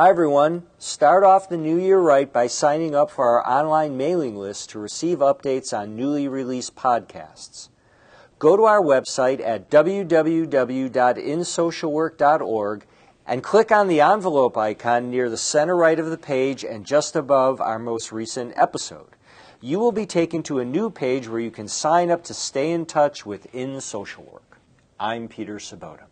Hi, everyone. Start off the new year right by signing up for our online mailing list to receive updates on newly released podcasts. Go to our website at www.insocialwork.org and click on the envelope icon near the center right of the page and just above our most recent episode. You will be taken to a new page where you can sign up to stay in touch with In Social Work. I'm Peter Sobota.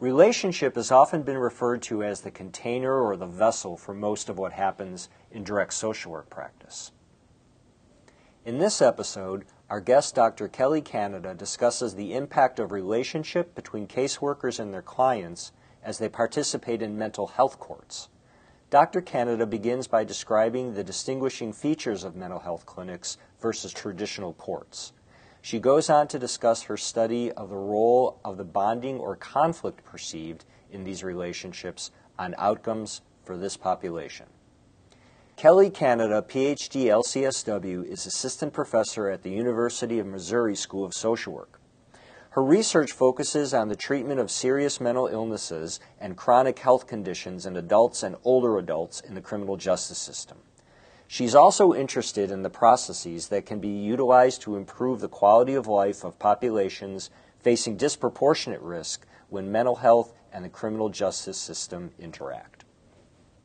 Relationship has often been referred to as the container or the vessel for most of what happens in direct social work practice. In this episode, our guest Dr. Kelli Canada discusses the impact of relationship between caseworkers and their clients as they participate in mental health courts. Dr. Canada begins by describing the distinguishing features of mental health clinics versus traditional courts. She goes on to discuss her study of the role of the bonding or conflict perceived in these relationships on outcomes for this population. Kelli Canada, PhD LCSW, is assistant professor at the University of Missouri School of Social Work. Her research focuses on the treatment of serious mental illnesses and chronic health conditions in adults and older adults in the criminal justice system. She's also interested in the processes that can be utilized to improve the quality of life of populations facing disproportionate risk when mental health and the criminal justice system interact.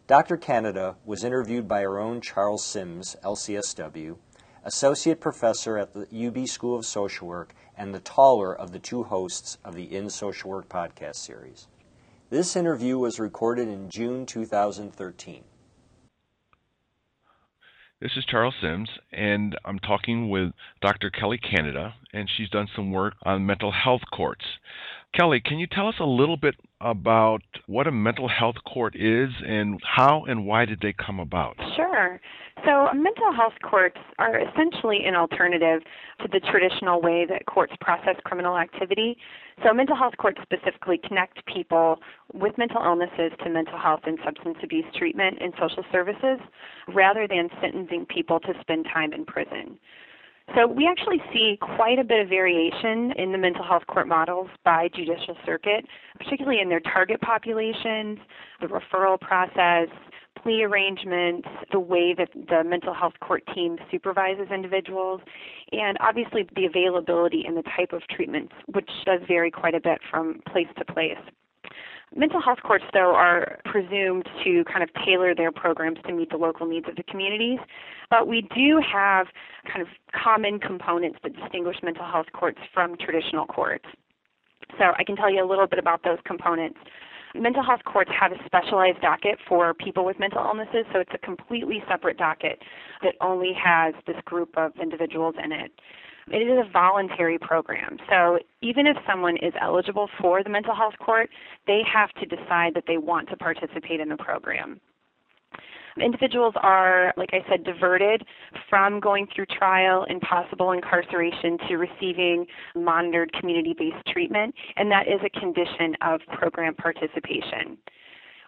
Dr. Canada was interviewed by our own Charles Syms, LCSW, Associate Professor at the UB School of Social Work and the taller of the two hosts of the In Social Work podcast series. This interview was recorded in June 2013. This is Charles Syms, and I'm talking with Dr. Kelli Canada, and she's done some work on mental health courts. Kelli, can you tell us a little bit about what a mental health court is and how and why did they come about? Sure. So, mental health courts are essentially an alternative to the traditional way that courts process criminal activity. So, mental health courts specifically connect people with mental illnesses to mental health and substance abuse treatment and social services rather than sentencing people to spend time in prison. So we actually see quite a bit of variation in the mental health court models by judicial circuit, particularly in their target populations, the referral process, plea arrangements, the way that the mental health court team supervises individuals, and obviously the availability and the type of treatments, which does vary quite a bit from place to place. Mental health courts, though, are presumed to kind of tailor their programs to meet the local needs of the communities. But we do have kind of common components that distinguish mental health courts from traditional courts. So I can tell you a little bit about those components. Mental health courts have a specialized docket for people with mental illnesses, so it's a completely separate docket that only has this group of individuals in it. It is a voluntary program. So even if someone is eligible for the mental health court, they have to decide that they want to participate in the program. Individuals are, like I said, diverted from going through trial and possible incarceration to receiving monitored community based treatment, and that is a condition of program participation.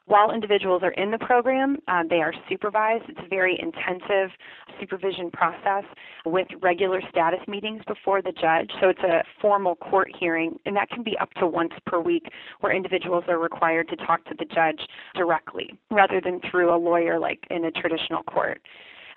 While individuals are in the program, uh, they are supervised. It's a very intensive supervision process with regular status meetings before the judge. So it's a formal court hearing, and that can be up to once per week where individuals are required to talk to the judge directly rather than through a lawyer like in a traditional court.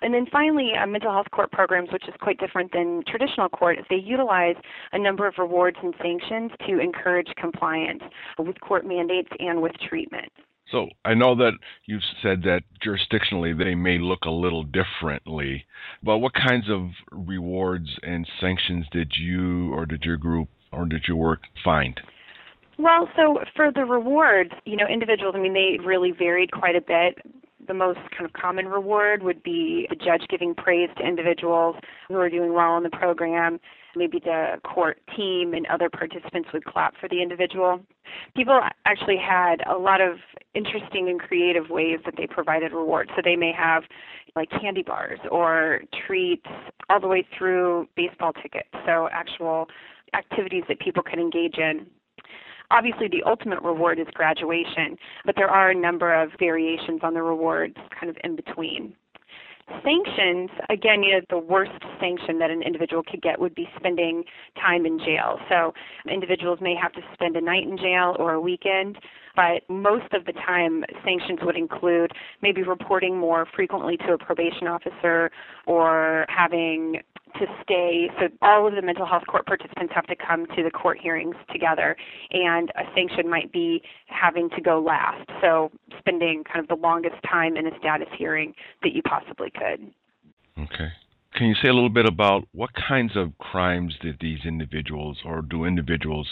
And then finally, uh, mental health court programs, which is quite different than traditional court, they utilize a number of rewards and sanctions to encourage compliance with court mandates and with treatment. So I know that you've said that jurisdictionally they may look a little differently, but what kinds of rewards and sanctions did you or did your group or did your work find? Well, so for the rewards, you know, individuals, I mean, they really varied quite a bit the most kind of common reward would be the judge giving praise to individuals who are doing well in the program. Maybe the court team and other participants would clap for the individual. People actually had a lot of interesting and creative ways that they provided rewards. So they may have like candy bars or treats all the way through baseball tickets. So actual activities that people could engage in obviously the ultimate reward is graduation, but there are a number of variations on the rewards kind of in between. Sanctions, again, you know, the worst sanction that an individual could get would be spending time in jail. So individuals may have to spend a night in jail or a weekend, but most of the time sanctions would include maybe reporting more frequently to a probation officer or having to stay. So all of the mental health court participants have to come to the court hearings together, and a sanction might be having to go last. So spending kind of the longest time in a status hearing that you possibly could. Okay. Can you say a little bit about what kinds of crimes did these individuals or do individuals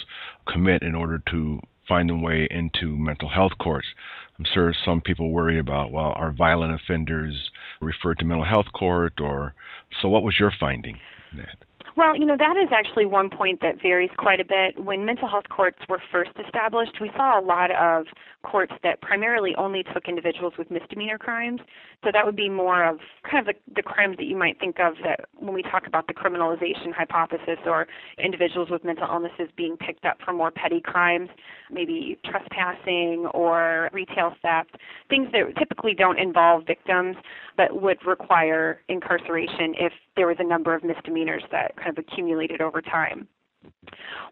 commit in order to find their way into mental health courts? I'm sure some people worry about, well, are violent offenders referred to mental health court or so what was your finding? Ned? Well, you know, that is actually one point that varies quite a bit. When mental health courts were first established, we saw a lot of courts that primarily only took individuals with misdemeanor crimes. So that would be more of kind of the, the crimes that you might think of that when we talk about the criminalization hypothesis or individuals with mental illnesses being picked up for more petty crimes, maybe trespassing or retail theft, things that typically don't involve victims but would require incarceration if there was a number of misdemeanors that kind of accumulated over time.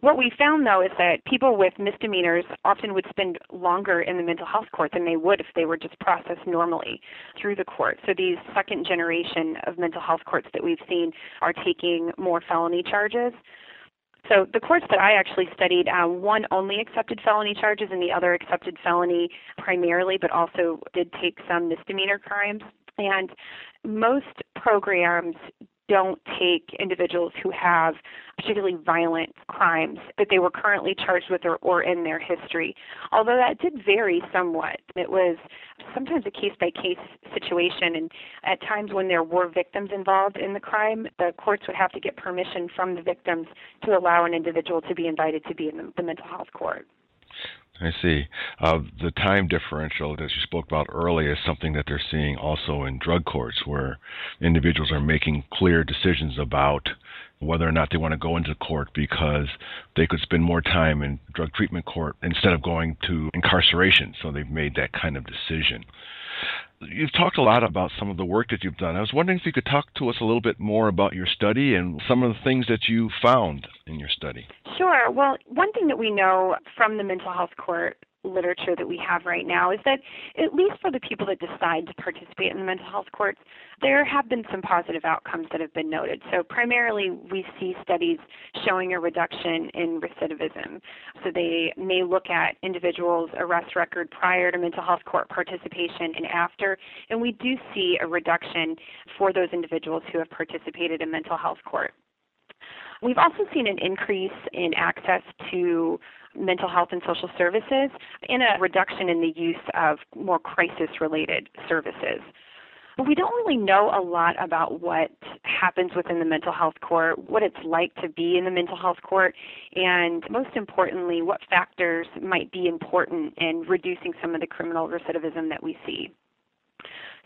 What we found though is that people with misdemeanors often would spend longer in the mental health court than they would if they were just processed normally through the court. So these second generation of mental health courts that we've seen are taking more felony charges. So the courts that I actually studied, uh, one only accepted felony charges and the other accepted felony primarily, but also did take some misdemeanor crimes. And most programs don't take individuals who have particularly violent crimes that they were currently charged with or, or in their history. Although that did vary somewhat. It was sometimes a case by case situation, and at times when there were victims involved in the crime, the courts would have to get permission from the victims to allow an individual to be invited to be in the, the mental health court. I see. Uh, the time differential that you spoke about earlier is something that they're seeing also in drug courts, where individuals are making clear decisions about whether or not they want to go into court because they could spend more time in drug treatment court instead of going to incarceration. So they've made that kind of decision. You've talked a lot about some of the work that you've done. I was wondering if you could talk to us a little bit more about your study and some of the things that you found in your study. Sure. Well, one thing that we know from the mental health court literature that we have right now is that at least for the people that decide to participate in the mental health courts, there have been some positive outcomes that have been noted. So primarily we see studies showing a reduction in recidivism. So they may look at individuals' arrest record prior to mental health court participation and after, and we do see a reduction for those individuals who have participated in mental health court. We've also seen an increase in access to mental health and social services and a reduction in the use of more crisis related services. But we don't really know a lot about what happens within the mental health court, what it's like to be in the mental health court, and most importantly, what factors might be important in reducing some of the criminal recidivism that we see.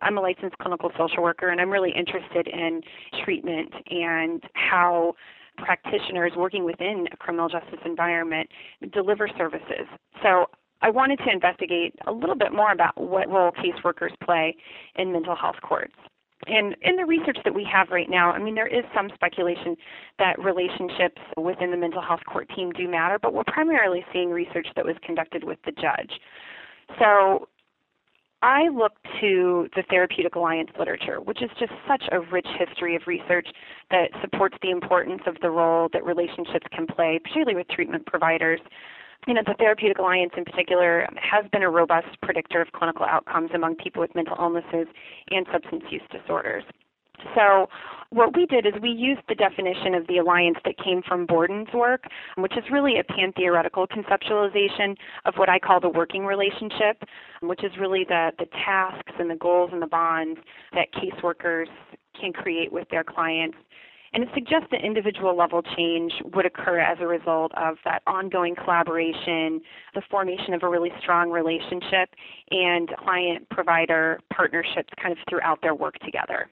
I'm a licensed clinical social worker and I'm really interested in treatment and how practitioners working within a criminal justice environment deliver services. So I wanted to investigate a little bit more about what role caseworkers play in mental health courts. And in the research that we have right now, I mean, there is some speculation that relationships within the mental health court team do matter, but we're primarily seeing research that was conducted with the judge. So I look to the Therapeutic Alliance literature, which is just such a rich history of research that supports the importance of the role that relationships can play, particularly with treatment providers. You know, the Therapeutic Alliance in particular has been a robust predictor of clinical outcomes among people with mental illnesses and substance use disorders. So what we did is we used the definition of the alliance that came from Bordin's work, which is really a pan-theoretical conceptualization of what I call the working relationship, which is really the, the tasks and the goals and the bonds that caseworkers can create with their clients. And it suggests that individual level change would occur as a result of that ongoing collaboration, the formation of a really strong relationship, and client provider partnerships kind of throughout their work together.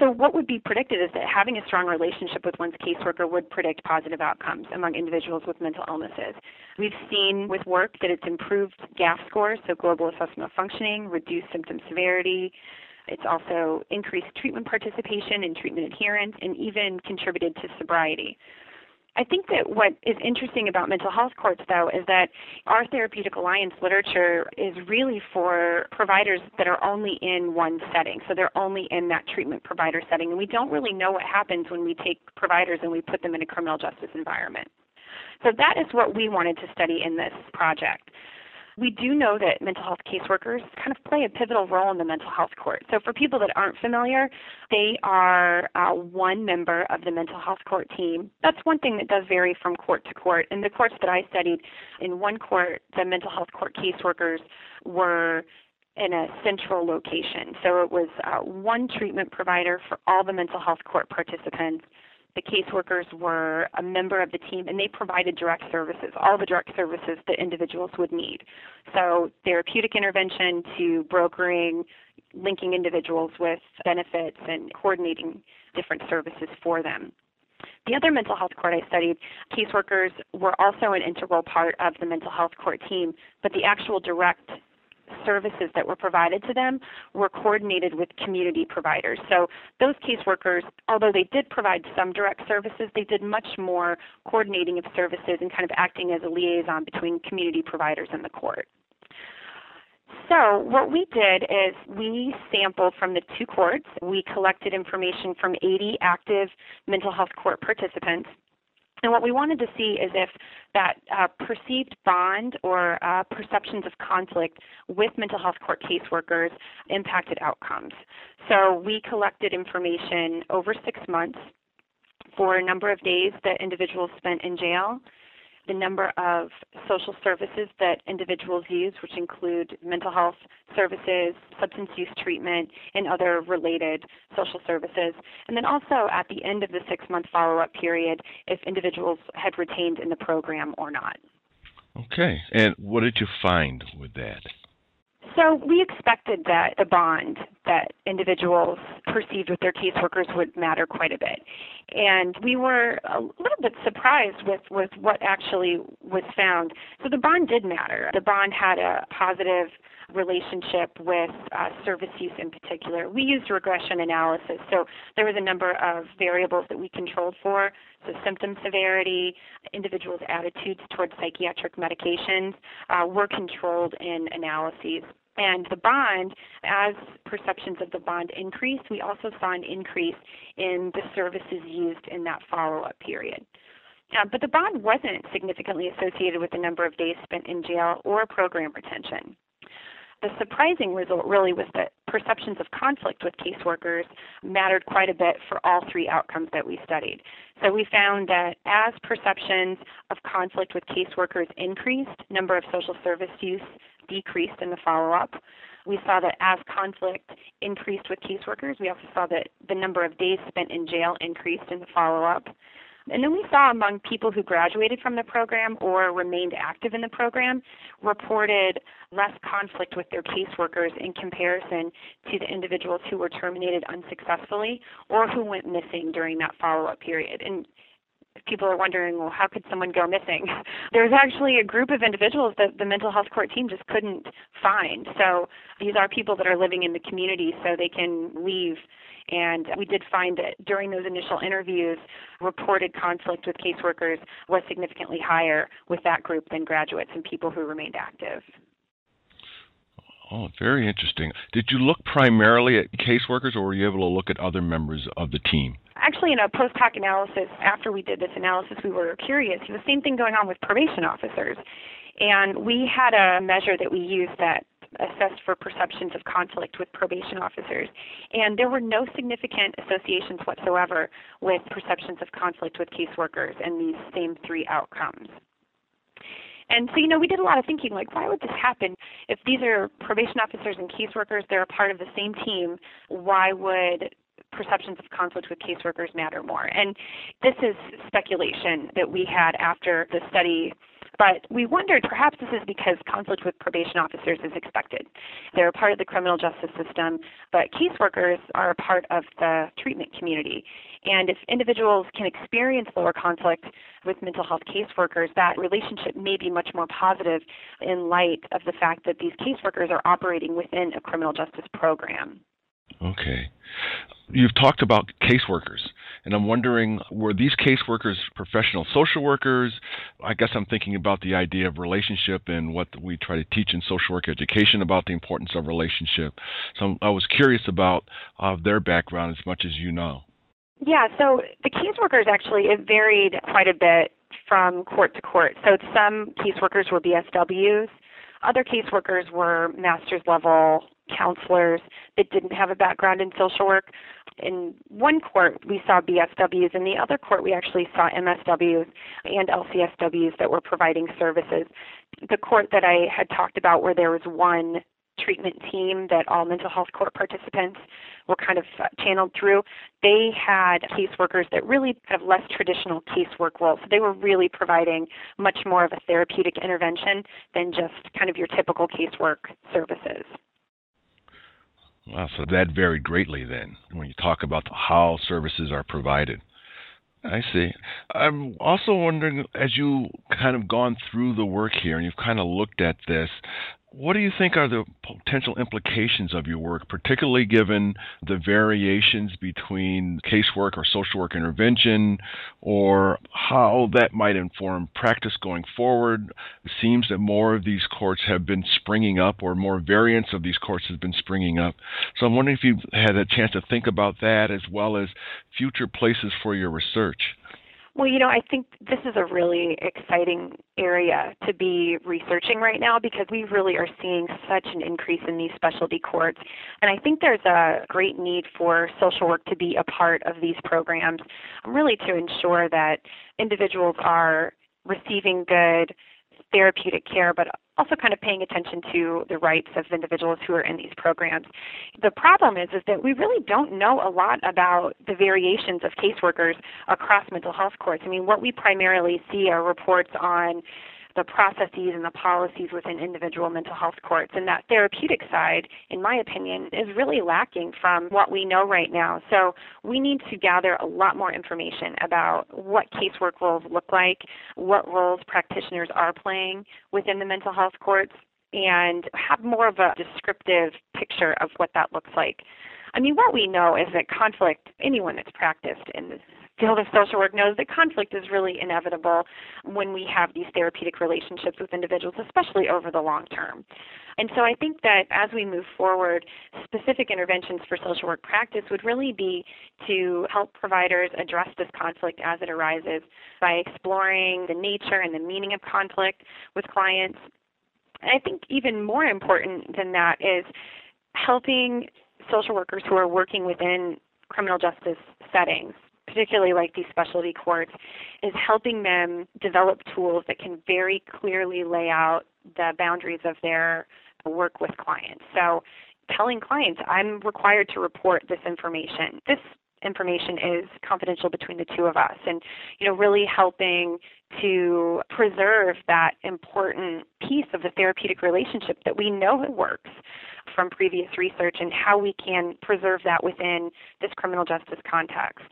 So what would be predicted is that having a strong relationship with one's caseworker would predict positive outcomes among individuals with mental illnesses. We've seen with work that it's improved GAF scores, so Global Assessment of Functioning, reduced symptom severity. It's also increased treatment participation and treatment adherence, and even contributed to sobriety. I think that what is interesting about mental health courts, though, is that our therapeutic alliance literature is really for providers that are only in one setting. So they're only in that treatment provider setting. And we don't really know what happens when we take providers and we put them in a criminal justice environment. So that is what we wanted to study in this project. We do know that mental health caseworkers kind of play a pivotal role in the mental health court. So, for people that aren't familiar, they are uh, one member of the mental health court team. That's one thing that does vary from court to court. In the courts that I studied, in one court, the mental health court caseworkers were in a central location. So it was uh, one treatment provider for all the mental health court participants the caseworkers were a member of the team and they provided direct services, all the direct services that individuals would need. So, therapeutic intervention to brokering, linking individuals with benefits, and coordinating different services for them. The other mental health court I studied, caseworkers were also an integral part of the mental health court team, but the actual direct services that were provided to them were coordinated with community providers. So those caseworkers, although they did provide some direct services, they did much more coordinating of services and kind of acting as a liaison between community providers and the court. So what we did is we sampled from the two courts. We collected information from 80 active mental health court participants and what we wanted to see is if that uh, perceived bond or uh, perceptions of conflict with mental health court caseworkers impacted outcomes. So we collected information over six months for a number of days that individuals spent in jail, the number of social services that individuals use, which include mental health services, substance use treatment, and other related social services. And then also at the end of the six month follow up period, if individuals had retained in the program or not. Okay. And what did you find with that? So we expected that the bond that individuals perceived with their caseworkers would matter quite a bit. And we were a little bit surprised with, with what actually was found. So the bond did matter. The bond had a positive relationship with uh, service use in particular. We used regression analysis, so there was a number of variables that we controlled for. So symptom severity, individuals' attitudes towards psychiatric medications uh, were controlled in analyses. And the bond, as perceptions of the bond increased, we also saw an increase in the services used in that follow-up period. Uh, but the bond wasn't significantly associated with the number of days spent in jail or program retention. The surprising result really was that perceptions of conflict with caseworkers mattered quite a bit for all three outcomes that we studied. So we found that as perceptions of conflict with caseworkers increased, number of social service use decreased in the follow up. We saw that as conflict increased with caseworkers, we also saw that the number of days spent in jail increased in the follow up. And then we saw among people who graduated from the program or remained active in the program reported less conflict with their caseworkers in comparison to the individuals who were terminated unsuccessfully or who went missing during that follow up period. And people are wondering, well, how could someone go missing? There's actually a group of individuals that the mental health court team just couldn't find. So these are people that are living in the community so they can leave. And we did find that during those initial interviews, reported conflict with caseworkers was significantly higher with that group than graduates and people who remained active. Oh, very interesting. Did you look primarily at caseworkers or were you able to look at other members of the team? Actually, in a post hoc analysis, after we did this analysis, we were curious. The same thing going on with probation officers. And we had a measure that we used that assessed for perceptions of conflict with probation officers. And there were no significant associations whatsoever with perceptions of conflict with caseworkers and these same three outcomes. And so, you know, we did a lot of thinking like, why would this happen? If these are probation officers and caseworkers, they're a part of the same team, why would perceptions of conflict with caseworkers matter more? And this is speculation that we had after the study but we wondered perhaps this is because conflict with probation officers is expected. They're a part of the criminal justice system, but caseworkers are a part of the treatment community. And if individuals can experience lower conflict with mental health caseworkers, that relationship may be much more positive in light of the fact that these caseworkers are operating within a criminal justice program. Okay. You've talked about caseworkers, and I'm wondering were these caseworkers professional social workers? I guess I'm thinking about the idea of relationship and what we try to teach in social work education about the importance of relationship. So I was curious about uh, their background as much as you know. Yeah, so the caseworkers actually, it varied quite a bit from court to court. So some caseworkers were BSWs, other caseworkers were master's level counselors that didn't have a background in social work. In one court, we saw BSWs. In the other court, we actually saw MSWs and LCSWs that were providing services. The court that I had talked about, where there was one treatment team that all mental health court participants were kind of uh, channeled through, they had caseworkers that really have less traditional casework roles. So they were really providing much more of a therapeutic intervention than just kind of your typical casework services. Wow, so that varied greatly then when you talk about how services are provided. I see. I'm also wondering, as you kind of gone through the work here and you've kind of looked at this, what do you think are the potential implications of your work, particularly given the variations between casework or social work intervention, or how that might inform practice going forward? It seems that more of these courts have been springing up, or more variants of these courts have been springing up. So I'm wondering if you've had a chance to think about that as well as future places for your research. Well, you know, I think this is a really exciting area to be researching right now because we really are seeing such an increase in these specialty courts. And I think there's a great need for social work to be a part of these programs, um, really to ensure that individuals are receiving good therapeutic care, but also kind of paying attention to the rights of individuals who are in these programs. The problem is is that we really don't know a lot about the variations of caseworkers across mental health courts. I mean, what we primarily see are reports on the processes and the policies within individual mental health courts. And that therapeutic side, in my opinion, is really lacking from what we know right now. So we need to gather a lot more information about what casework roles look like, what roles practitioners are playing within the mental health courts, and have more of a descriptive picture of what that looks like. I mean, what we know is that conflict, anyone that's practiced in field of social work knows that conflict is really inevitable when we have these therapeutic relationships with individuals, especially over the long term. And so I think that as we move forward, specific interventions for social work practice would really be to help providers address this conflict as it arises by exploring the nature and the meaning of conflict with clients. And I think even more important than that is helping social workers who are working within criminal justice settings particularly like these specialty courts, is helping them develop tools that can very clearly lay out the boundaries of their work with clients. So telling clients, I'm required to report this information. This information is confidential between the two of us and you know really helping to preserve that important piece of the therapeutic relationship that we know works from previous research and how we can preserve that within this criminal justice context.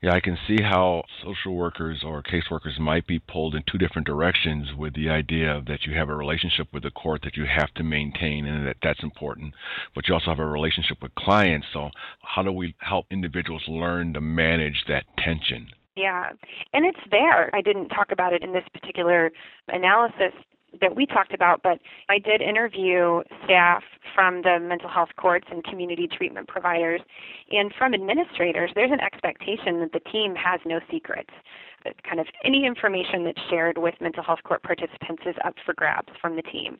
Yeah, I can see how social workers or caseworkers might be pulled in two different directions with the idea that you have a relationship with the court that you have to maintain and that that's important, but you also have a relationship with clients. So, how do we help individuals learn to manage that tension? Yeah, and it's there. I didn't talk about it in this particular analysis that we talked about, but I did interview staff from the mental health courts and community treatment providers, and from administrators, there's an expectation that the team has no secrets. That kind of any information that's shared with mental health court participants is up for grabs from the team.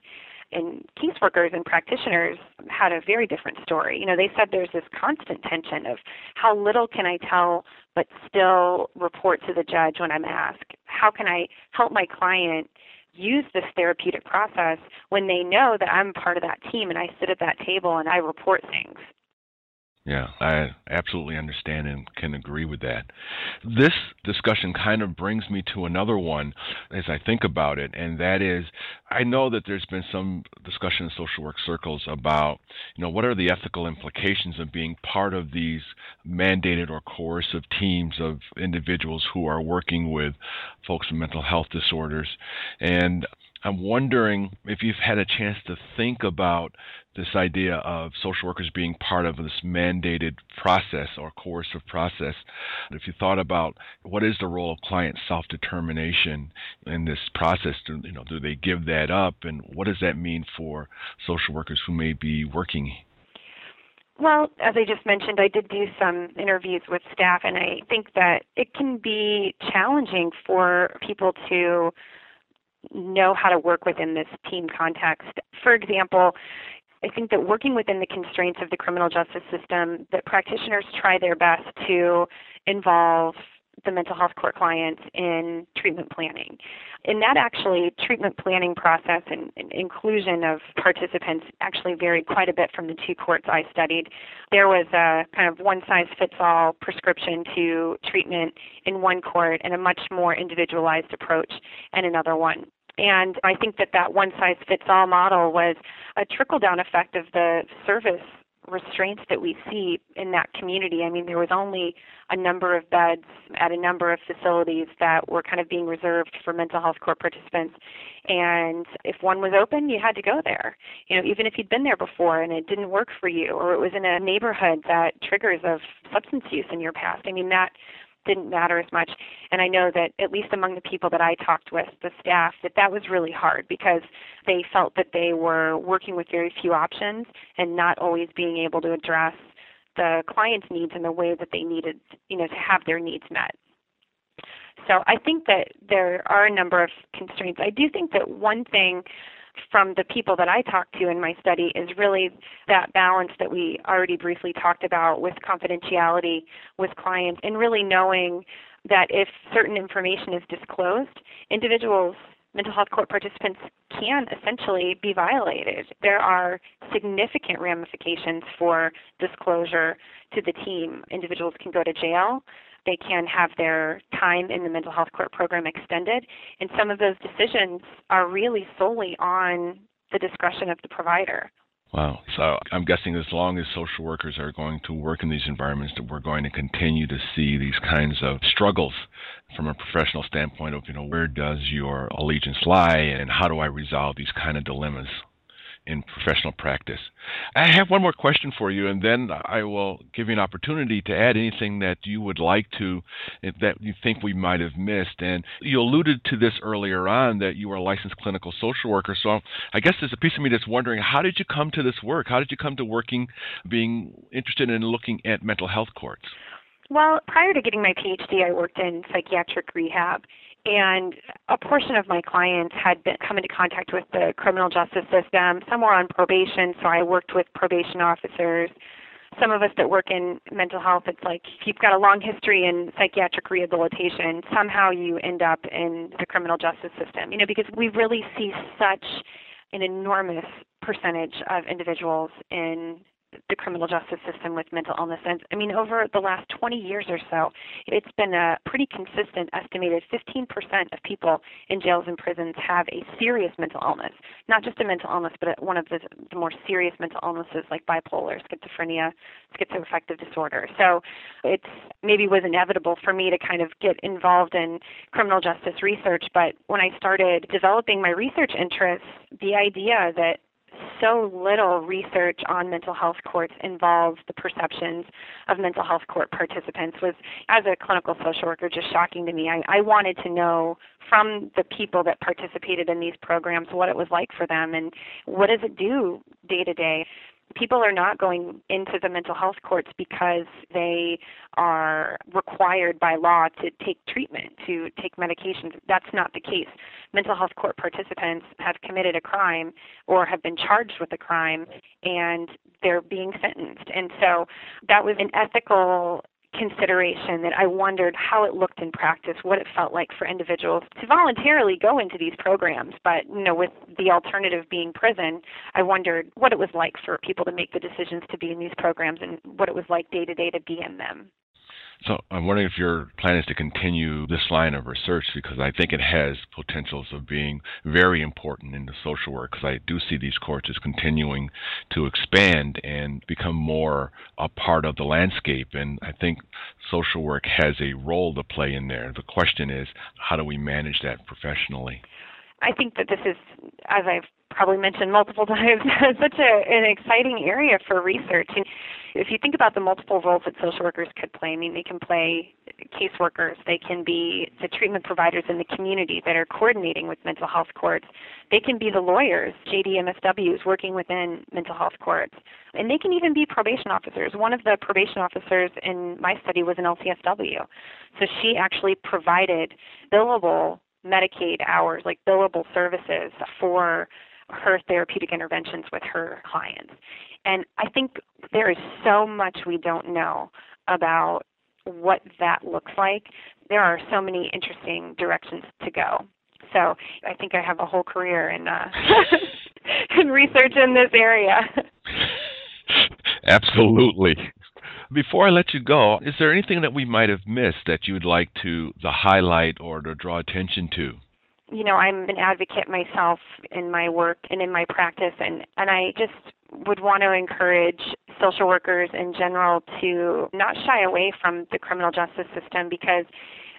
And caseworkers and practitioners had a very different story. You know, they said there's this constant tension of how little can I tell but still report to the judge when I'm asked? How can I help my client use this therapeutic process when they know that I'm part of that team and I sit at that table and I report things? Yeah, I absolutely understand and can agree with that. This discussion kind of brings me to another one as I think about it, and that is I know that there's been some discussion in social work circles about, you know, what are the ethical implications of being part of these mandated or coercive teams of individuals who are working with folks with mental health disorders. And I'm wondering if you've had a chance to think about this idea of social workers being part of this mandated process or coercive process. If you thought about what is the role of client self-determination in this process, do, you know, do they give that up, and what does that mean for social workers who may be working? Well, as I just mentioned, I did do some interviews with staff, and I think that it can be challenging for people to know how to work within this team context. For example, I think that working within the constraints of the criminal justice system, that practitioners try their best to involve the mental health court clients in treatment planning. And that actually treatment planning process and, and, inclusion of participants actually varied quite a bit from the two courts I studied. There was a kind of one size fits all prescription to treatment in one court and a much more individualized approach in another one. And I think that that one size fits all model was a trickle down effect of the service restraints that we see in that community. I mean, there was only a number of beds at a number of facilities that were kind of being reserved for mental health court participants. And if one was open, you had to go there. You know, even if you'd been there before and it didn't work for you, or it was in a neighborhood that triggers of substance use in your past. I mean, that didn't matter as much. And I know that at least among the people that I talked with, the staff, that that was really hard because they felt that they were working with very few options and not always being able to address the client's needs in the way that they needed, you know, to have their needs met. So I think that there are a number of constraints. I do think that one thing from the people that I talked to in my study is really that balance that we already briefly talked about with confidentiality with clients and really knowing that if certain information is disclosed, individuals, mental health court participants can essentially be violated. There are significant ramifications for disclosure to the team. Individuals can go to jail they can have their time in the mental health court program extended. And some of those decisions are really solely on the discretion of the provider. Wow. So I'm guessing as long as social workers are going to work in these environments, that we're going to continue to see these kinds of struggles from a professional standpoint of, you know, where does your allegiance lie and how do I resolve these kind of dilemmas? In professional practice. I have one more question for you, and then I will give you an opportunity to add anything that you would like to, eh, that you think we might have missed. And you alluded to this earlier on that you are a licensed clinical social worker. So I guess there's a piece of me that's wondering how did you come to this work? How did you come to working, being interested in looking at mental health courts? Well, prior to getting my PhD, I worked in psychiatric rehab and a portion of my clients had been come into contact with the criminal justice system. Some were on probation, so I worked with probation officers. Some of us that work in mental health, it's like if you've got a long history in psychiatric rehabilitation, somehow you end up in the criminal justice system. You know, because we really see such an enormous percentage of individuals in the criminal justice system with mental illness. And I mean, over the last 20 years or so, it's been a pretty consistent estimated 15% of people in jails and prisons have a serious mental illness. Not just a mental illness, but one of the, the more serious mental illnesses like bipolar, schizophrenia, schizoaffective disorder. So it maybe was inevitable for me to kind of get involved in criminal justice research. But when I started developing my research interests, the idea that so little research on mental health courts involves the perceptions of mental health court participants was, as a clinical social worker, just shocking to me. I, I wanted to know from the people that participated in these programs what it was like for them and what does it do day to day. People are not going into the mental health courts because they are required by law to take treatment, to take medications. That's not the case. Mental health court participants have committed a crime or have been charged with a crime and they're being sentenced. And so that was an ethical consideration that I wondered how it looked in practice, what it felt like for individuals to voluntarily go into these programs. But you know, with the alternative being prison, I wondered what it was like for people to make the decisions to be in these programs and what it was like day to day to be in them. So I'm wondering if your plan is to continue this line of research because I think it has potentials of being very important in the social work because I do see these courts as continuing to expand and become more a part of the landscape. And I think social work has a role to play in there. The question is, how do we manage that professionally? I think that this is, as I've probably mentioned multiple times, such a, an exciting area for research. And if you think about the multiple roles that social workers could play, I mean, they can play caseworkers, they can be the treatment providers in the community that are coordinating with mental health courts, they can be the lawyers, JDMSWs working within mental health courts, and they can even be probation officers. One of the probation officers in my study was an LCSW, so she actually provided billable Medicaid hours, like billable services for her therapeutic interventions with her clients. And I think there is so much we don't know about what that looks like. There are so many interesting directions to go. So I think I have a whole career in uh, in research in this area. Absolutely. Before I let you go, is there anything that we might have missed that you would like to, to highlight or to draw attention to? You know, I'm an advocate myself in my work and in my practice, and, and I just would want to encourage social workers in general to not shy away from the criminal justice system because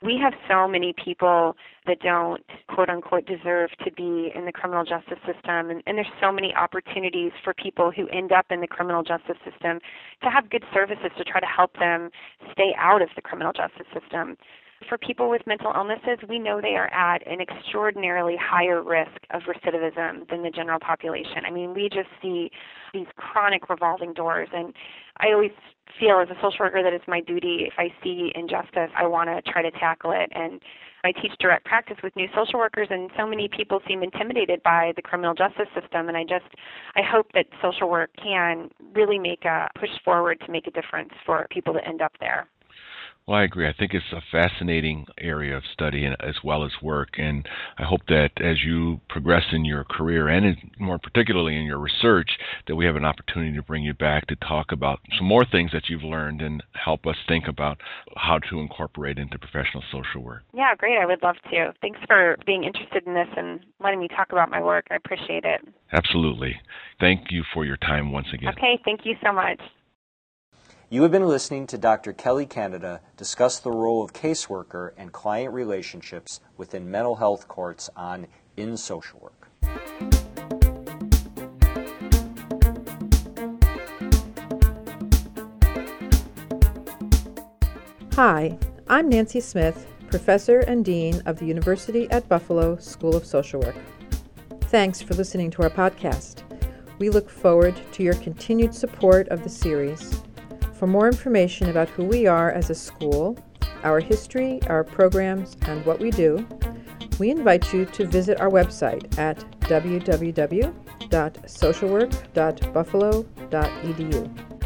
we have so many people that don't quote unquote deserve to be in the criminal justice system. And, and there's so many opportunities for people who end up in the criminal justice system to have good services to try to help them stay out of the criminal justice system for people with mental illnesses, we know they are at an extraordinarily higher risk of recidivism than the general population. I mean, we just see these chronic revolving doors, and I always feel as a social worker that it's my duty if I see injustice, I want to try to tackle it. And I teach direct practice with new social workers, and so many people seem intimidated by the criminal justice system. And I just, I hope that social work can really make a push forward to make a difference for people that end up there. Well, I agree. I think it's a fascinating area of study as well as work, and I hope that as you progress in your career and in, more particularly in your research, that we have an opportunity to bring you back to talk about some more things that you've learned and help us think about how to incorporate into professional social work. Yeah, great. I would love to. Thanks for being interested in this and letting me talk about my work. I appreciate it. Absolutely. Thank you for your time once again. Okay, thank you so much. You have been listening to Dr. Kelli Canada discuss the role of caseworker and client relationships within mental health courts on In Social Work. Hi, I'm Nancy Smyth, Professor and Dean of the University at Buffalo School of Social Work. Thanks for listening to our podcast. We look forward to your continued support of the series for more information about who we are as a school, our history, our programs, and what we do, we invite you to visit our website at www.socialwork.buffalo.edu.